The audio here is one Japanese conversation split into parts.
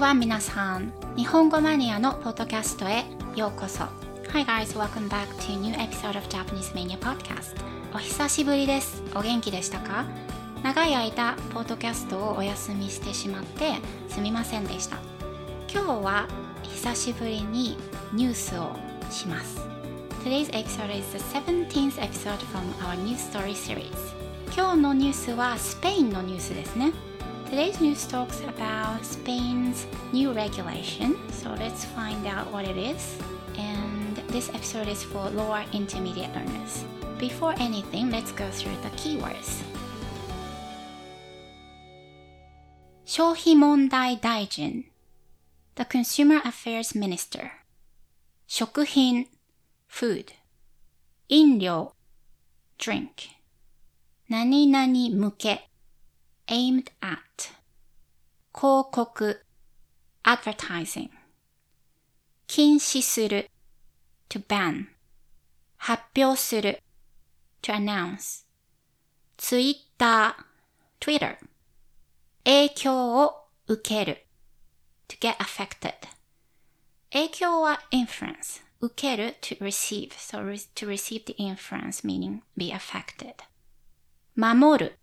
ちは皆さん。日本語マニアのポッドキャストへようこそ。Hi guys, welcome back to a new episode of Japanese Mania Podcast. お久しぶりです。お元気でしたか？長い間、ポッドキャストをお休みしてしまってすみませんでした。今日は久しぶりにニュースをします。Today's episode is the 17th episode from our news story series. 今日のニュースはスペインのニュースですね。Today's news talks about Spain's new regulation, so let's find out what it is. And this episode is for lower intermediate learners. Before anything, let's go through the keywords. 消費問題大臣 The Consumer Affairs Minister 食品 Food 飲料 Drink 何々向け aimed at 広告 advertising 禁止する to ban 発表する to announce Twitter Twitter 影響を受ける to get affected 影響は influence 受ける to receive so re- to receive the influence meaning be affected 守る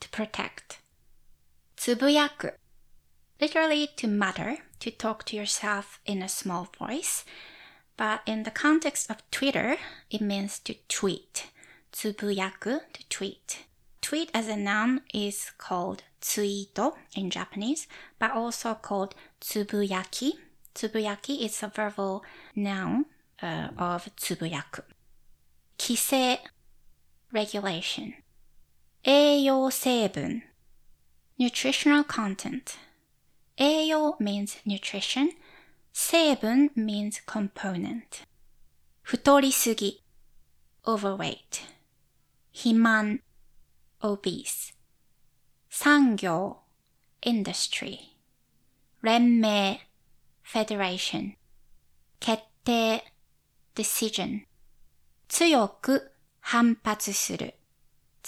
to protect つぶやく literally to mutter to talk to yourself in a small voice but in the context of Twitter it means to tweet つぶやく to tweet tweet as a noun is called ツイート in Japanese but also called つぶやきつぶやき is a verbal noun、uh, of つぶやく規制 regulation 栄養成分 nutritional content 栄養 means nutrition 成分 means component 太りすぎ overweight 肥満 obese 産業 industry 連盟 federation 決定 decision 強く反発する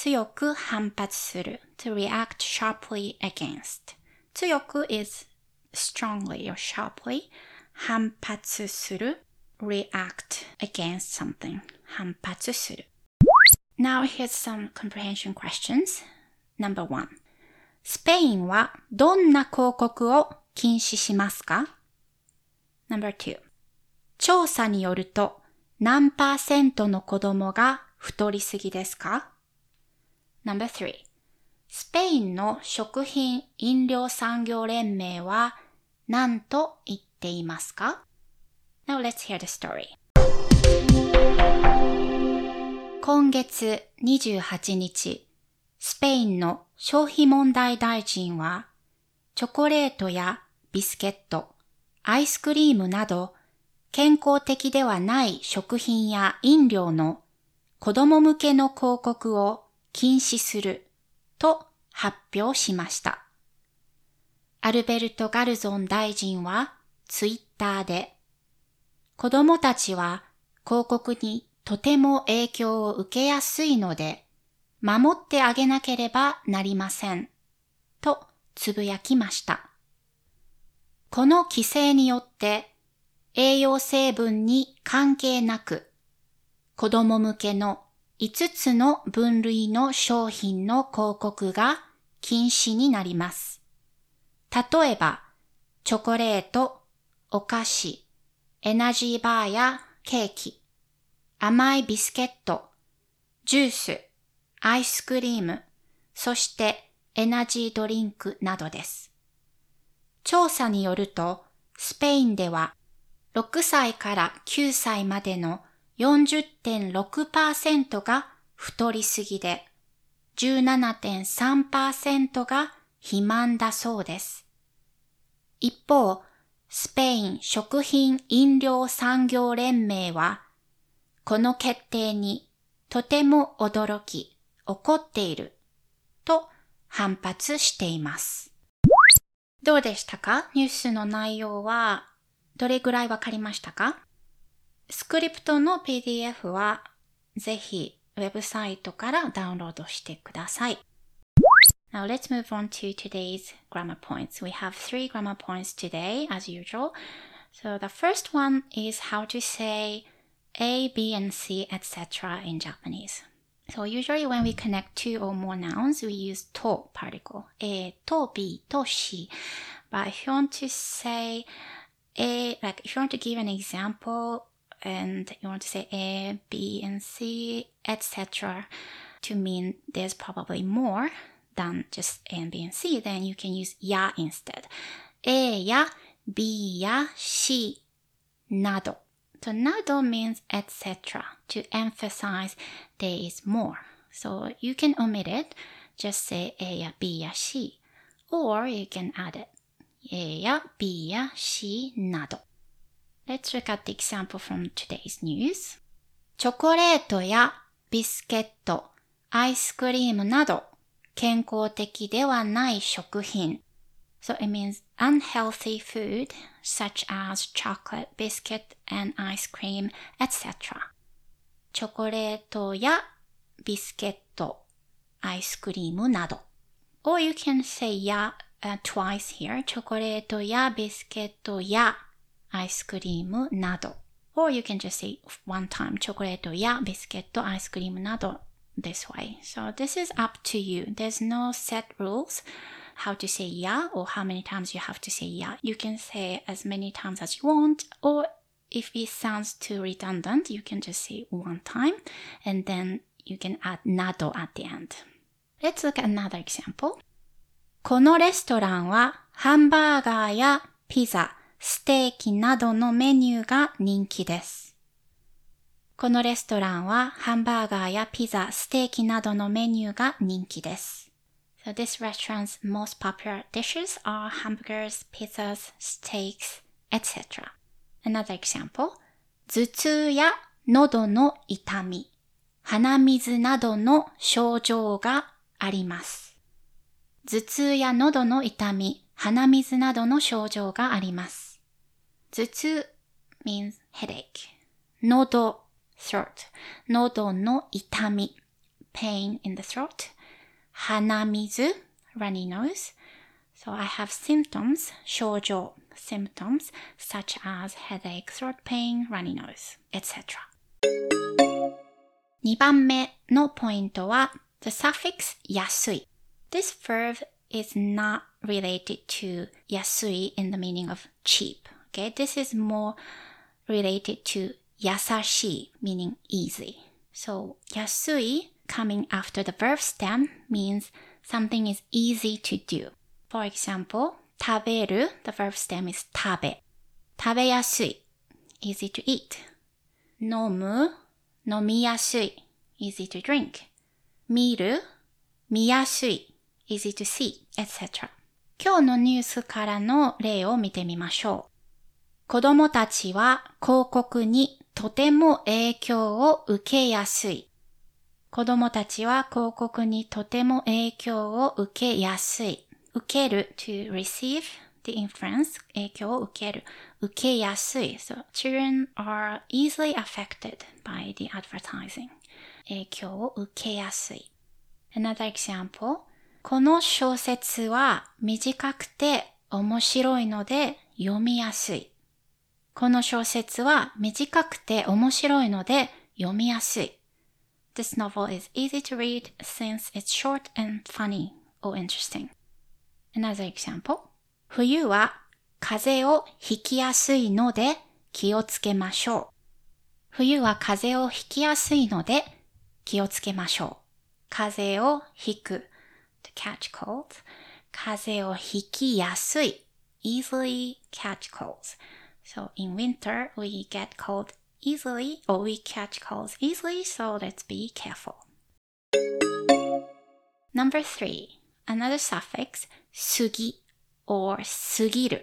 強く反発する to react sharply against 強く is strongly or sharply 反発する react against something 反発する Now here's some comprehension questions. Number one. スペインはどんな広告を禁止しますか ?Number two. 調査によると何パーセントの子供が太りすぎですか ?Number three. スペインの食品飲料産業連盟は何と言っていますか ?Now let's hear the story. 今月28日、スペインの消費問題大臣は、チョコレートやビスケット、アイスクリームなど、健康的ではない食品や飲料の子供向けの広告を禁止すると発表しました。アルベルト・ガルゾン大臣はツイッターで、子供たちは広告にとても影響を受けやすいので、守ってあげなければなりません。とつぶやきました。この規制によって栄養成分に関係なく子供向けの5つの分類の商品の広告が禁止になります。例えば、チョコレート、お菓子、エナジーバーやケーキ、甘いビスケット、ジュース、アイスクリーム、そしてエナジードリンクなどです。調査によると、スペインでは6歳から9歳までの40.6%が太りすぎで、17.3%が肥満だそうです。一方、スペイン食品飲料産業連盟は、この決定にとても驚き、怒っていると反発しています。どうでしたか？ニュースの内容はどれぐらいわかりましたか？スクリプトの PDF はぜひウェブサイトからダウンロードしてください。 Now let's move on to today's grammar points. We have three grammar points today, as usual. So the first one is how to say A, B, and C, etc. in Japanese. So usually when we connect two or more nouns, we use to particle. A, to, B, to, C. But if you want to say A, like if you want to give an example and you want to say A, B, and C, etc. to mean there's probably more than just A and B and C, then you can use ya instead. A や B や C など。So など means etc. to emphasize there is more. So you can omit it, just say A や B や C. Or you can add it. A や B や C など。 Let's look at the example from today's news. チョコレートやビスケット、アイスクリームなど健康的ではない食品。So it means unhealthy food such as chocolate, biscuit, and ice cream, etc. チョコレートやビスケット、アイスクリームなど。Or you can say や、uh, twice here. チョコレートやビスケットや アイスクリームなど。Or you can just say one time チョコレートやビスケット、アイスクリームなど this way. So this is up to you. There's no set rules how to say yeah or how many times you have to say yeah. You can say as many times as you want or if it sounds too redundant, you can just say one time and then you can add nado at the end. Let's look at another example. このレストランはハンバーガーやピザ、 ステーキなどのメニューが人気です。このレストランはハンバーガーやピザ、ステーキなどのメニューが人気です。So this restaurant's most popular dishes are hamburgers, pizzas, steaks, etc. Another example. 頭痛や喉の痛み、鼻水などの症状があります。頭痛や喉の痛み、鼻水などの症状があります。頭痛 means headache. 喉 throat. 喉の痛み pain in the throat. 鼻水 runny nose. So I have symptoms 症状 symptoms such as headache, throat pain, runny nose, etc. 2番目のポイントは the suffix 安い This verb is not related to 安い in the meaning of cheap. Okay, this is more related to 優しい meaning easy. So 安い coming after the verb stem means something is easy to do. For example, 食べる the verb stem is 食べ。食べやすい easy to eat. 飲む飲みやすい easy to drink. 見る見やすい easy to see, etc. 今日のニュースからの例を見てみましょう。子供たちは広告にとても影響を受けやすい。子供たちは広告にとても影響を受けやすい。受ける to receive the influence 影響を受ける。受けやすい。So children are easily affected by the advertising. 影響を受けやすい。Another example この小説は短くて面白いので読みやすい。この小説は短くて面白いので読みやすい。This novel is easy to read since it's short and funny or interesting. Another example. 冬は風邪をひきやすいので気をつけましょう。冬は風邪をひきやすいので気をつけましょう。風邪をひく。to catch colds. 風邪をひきやすい。easily catch colds. So in winter, we get cold easily or we catch colds easily, so let's be careful. Number three, another suffix, sugi or sugiru.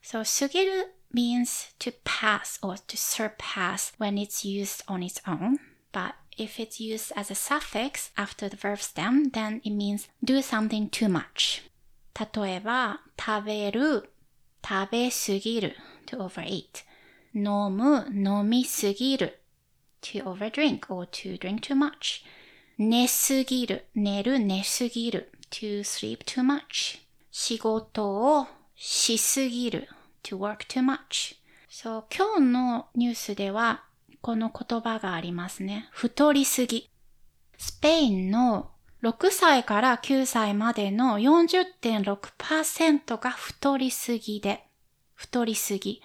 So sugiru means to pass or to surpass when it's used on its own, but if it's used as a suffix after the verb stem, then it means do something too much. 例えば、食べる、食べすぎる to overeat. 飲む、飲みすぎる to overdrink or to drink too much. 寝すぎる、寝る、寝すぎる to sleep too much 仕事をしすぎる to work too much そう、今日のニュースではこの言葉がありますね。太りすぎ。スペインの6歳から9歳までの40.6%が太りすぎで、太りすぎ。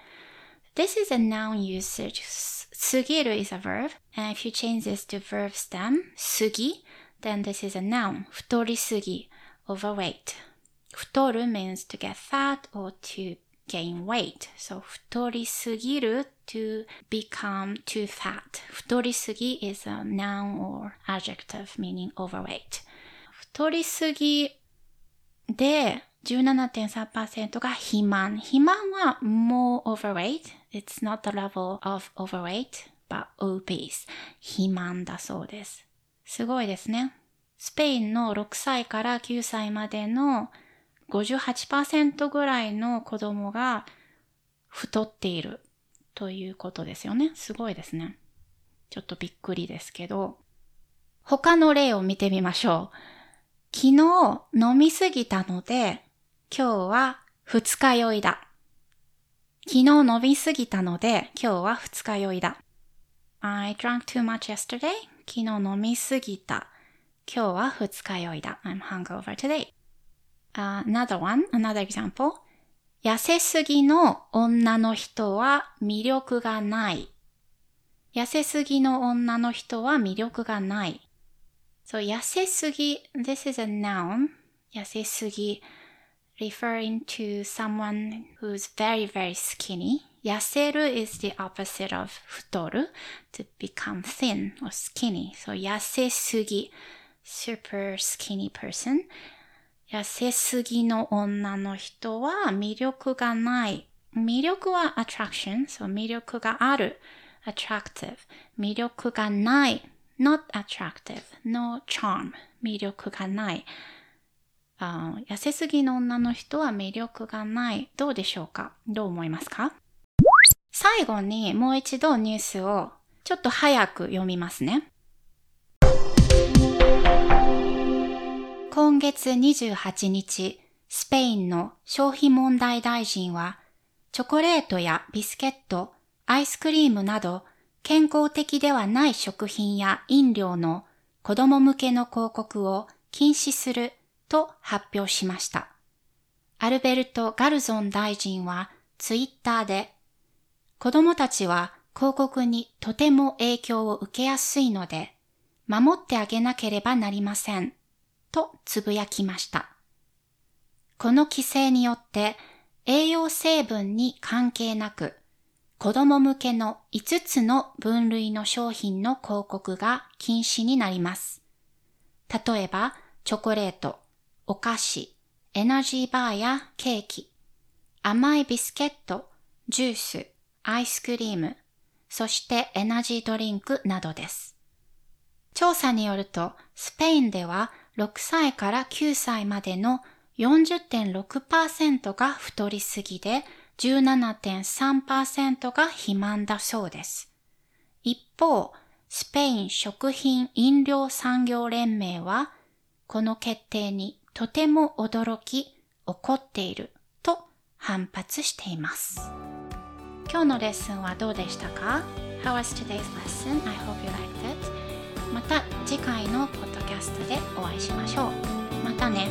This is a noun usage. すぎる is a verb. And if you change this to verb stem, すぎ, then this is a noun. 太りすぎ overweight. 太る means to get fat or to gain weight. So 太りすぎる to become too fat. 太りすぎ is a noun or adjective meaning overweight. 太りすぎで 17.3%が肥満。肥満は more overweight. It's not the level of overweight, but obese. 肥満だそうです。すごいですね。スペインの6歳から9歳までの58%ぐらいの子供が太っているということですよね。すごいですね。ちょっとびっくりですけど、他の例を見てみましょう。昨日飲みすぎたので、今日は二日酔いだ。昨日飲みすぎたので、今日は二日酔いだ。I drank too much yesterday. 昨日飲みすぎた。今日は二日酔いだ。I'm hungover today. Uh, another one, another example. 痩せすぎの女の人は魅力がない。痩せすぎの女の人は魅力がない。So 痩せすぎ、this is a noun. 痩せすぎ referring to someone who's very very skinny. 痩せる is the opposite of 太る to become thin or skinny. So 痩せすぎ super skinny person. 痩せすぎの女の人は魅力がない。魅力は attraction, so 魅力がある。attractive. 魅力がない。not attractive, no charm. 魅力がない。 あ痩せすぎの女の人は魅力がない。どうでしょうか？どう思いますか？最後にもう一度ニュースをちょっと早く読みますね。今月28日、スペインの消費問題大臣は、チョコレートやビスケット、アイスクリームなど健康的ではない食品や飲料の子供向けの広告を禁止すると発表しました。アルベルト・ガルゾン大臣はツイッターで、子供たちは広告にとても影響を受けやすいので、守ってあげなければなりません。とつぶやきました。この規制によって栄養成分に関係なく子供向けの5つの分類の商品の広告が禁止になります。例えば、チョコレート、お菓子、エナジーバーやケーキ、甘いビスケット、ジュース、アイスクリーム、そしてエナジードリンクなどです。調査によると、スペインでは6歳から9歳までの40.6%が太りすぎで17.3%が肥満だそうです。一方、スペイン食品飲料産業連盟はこの決定にとても驚き怒っていると反発しています。今日のレッスンはどうでしたか ?How was today's lesson? I hope you liked it. また次回のポッドキャストでお会いしましょう。またね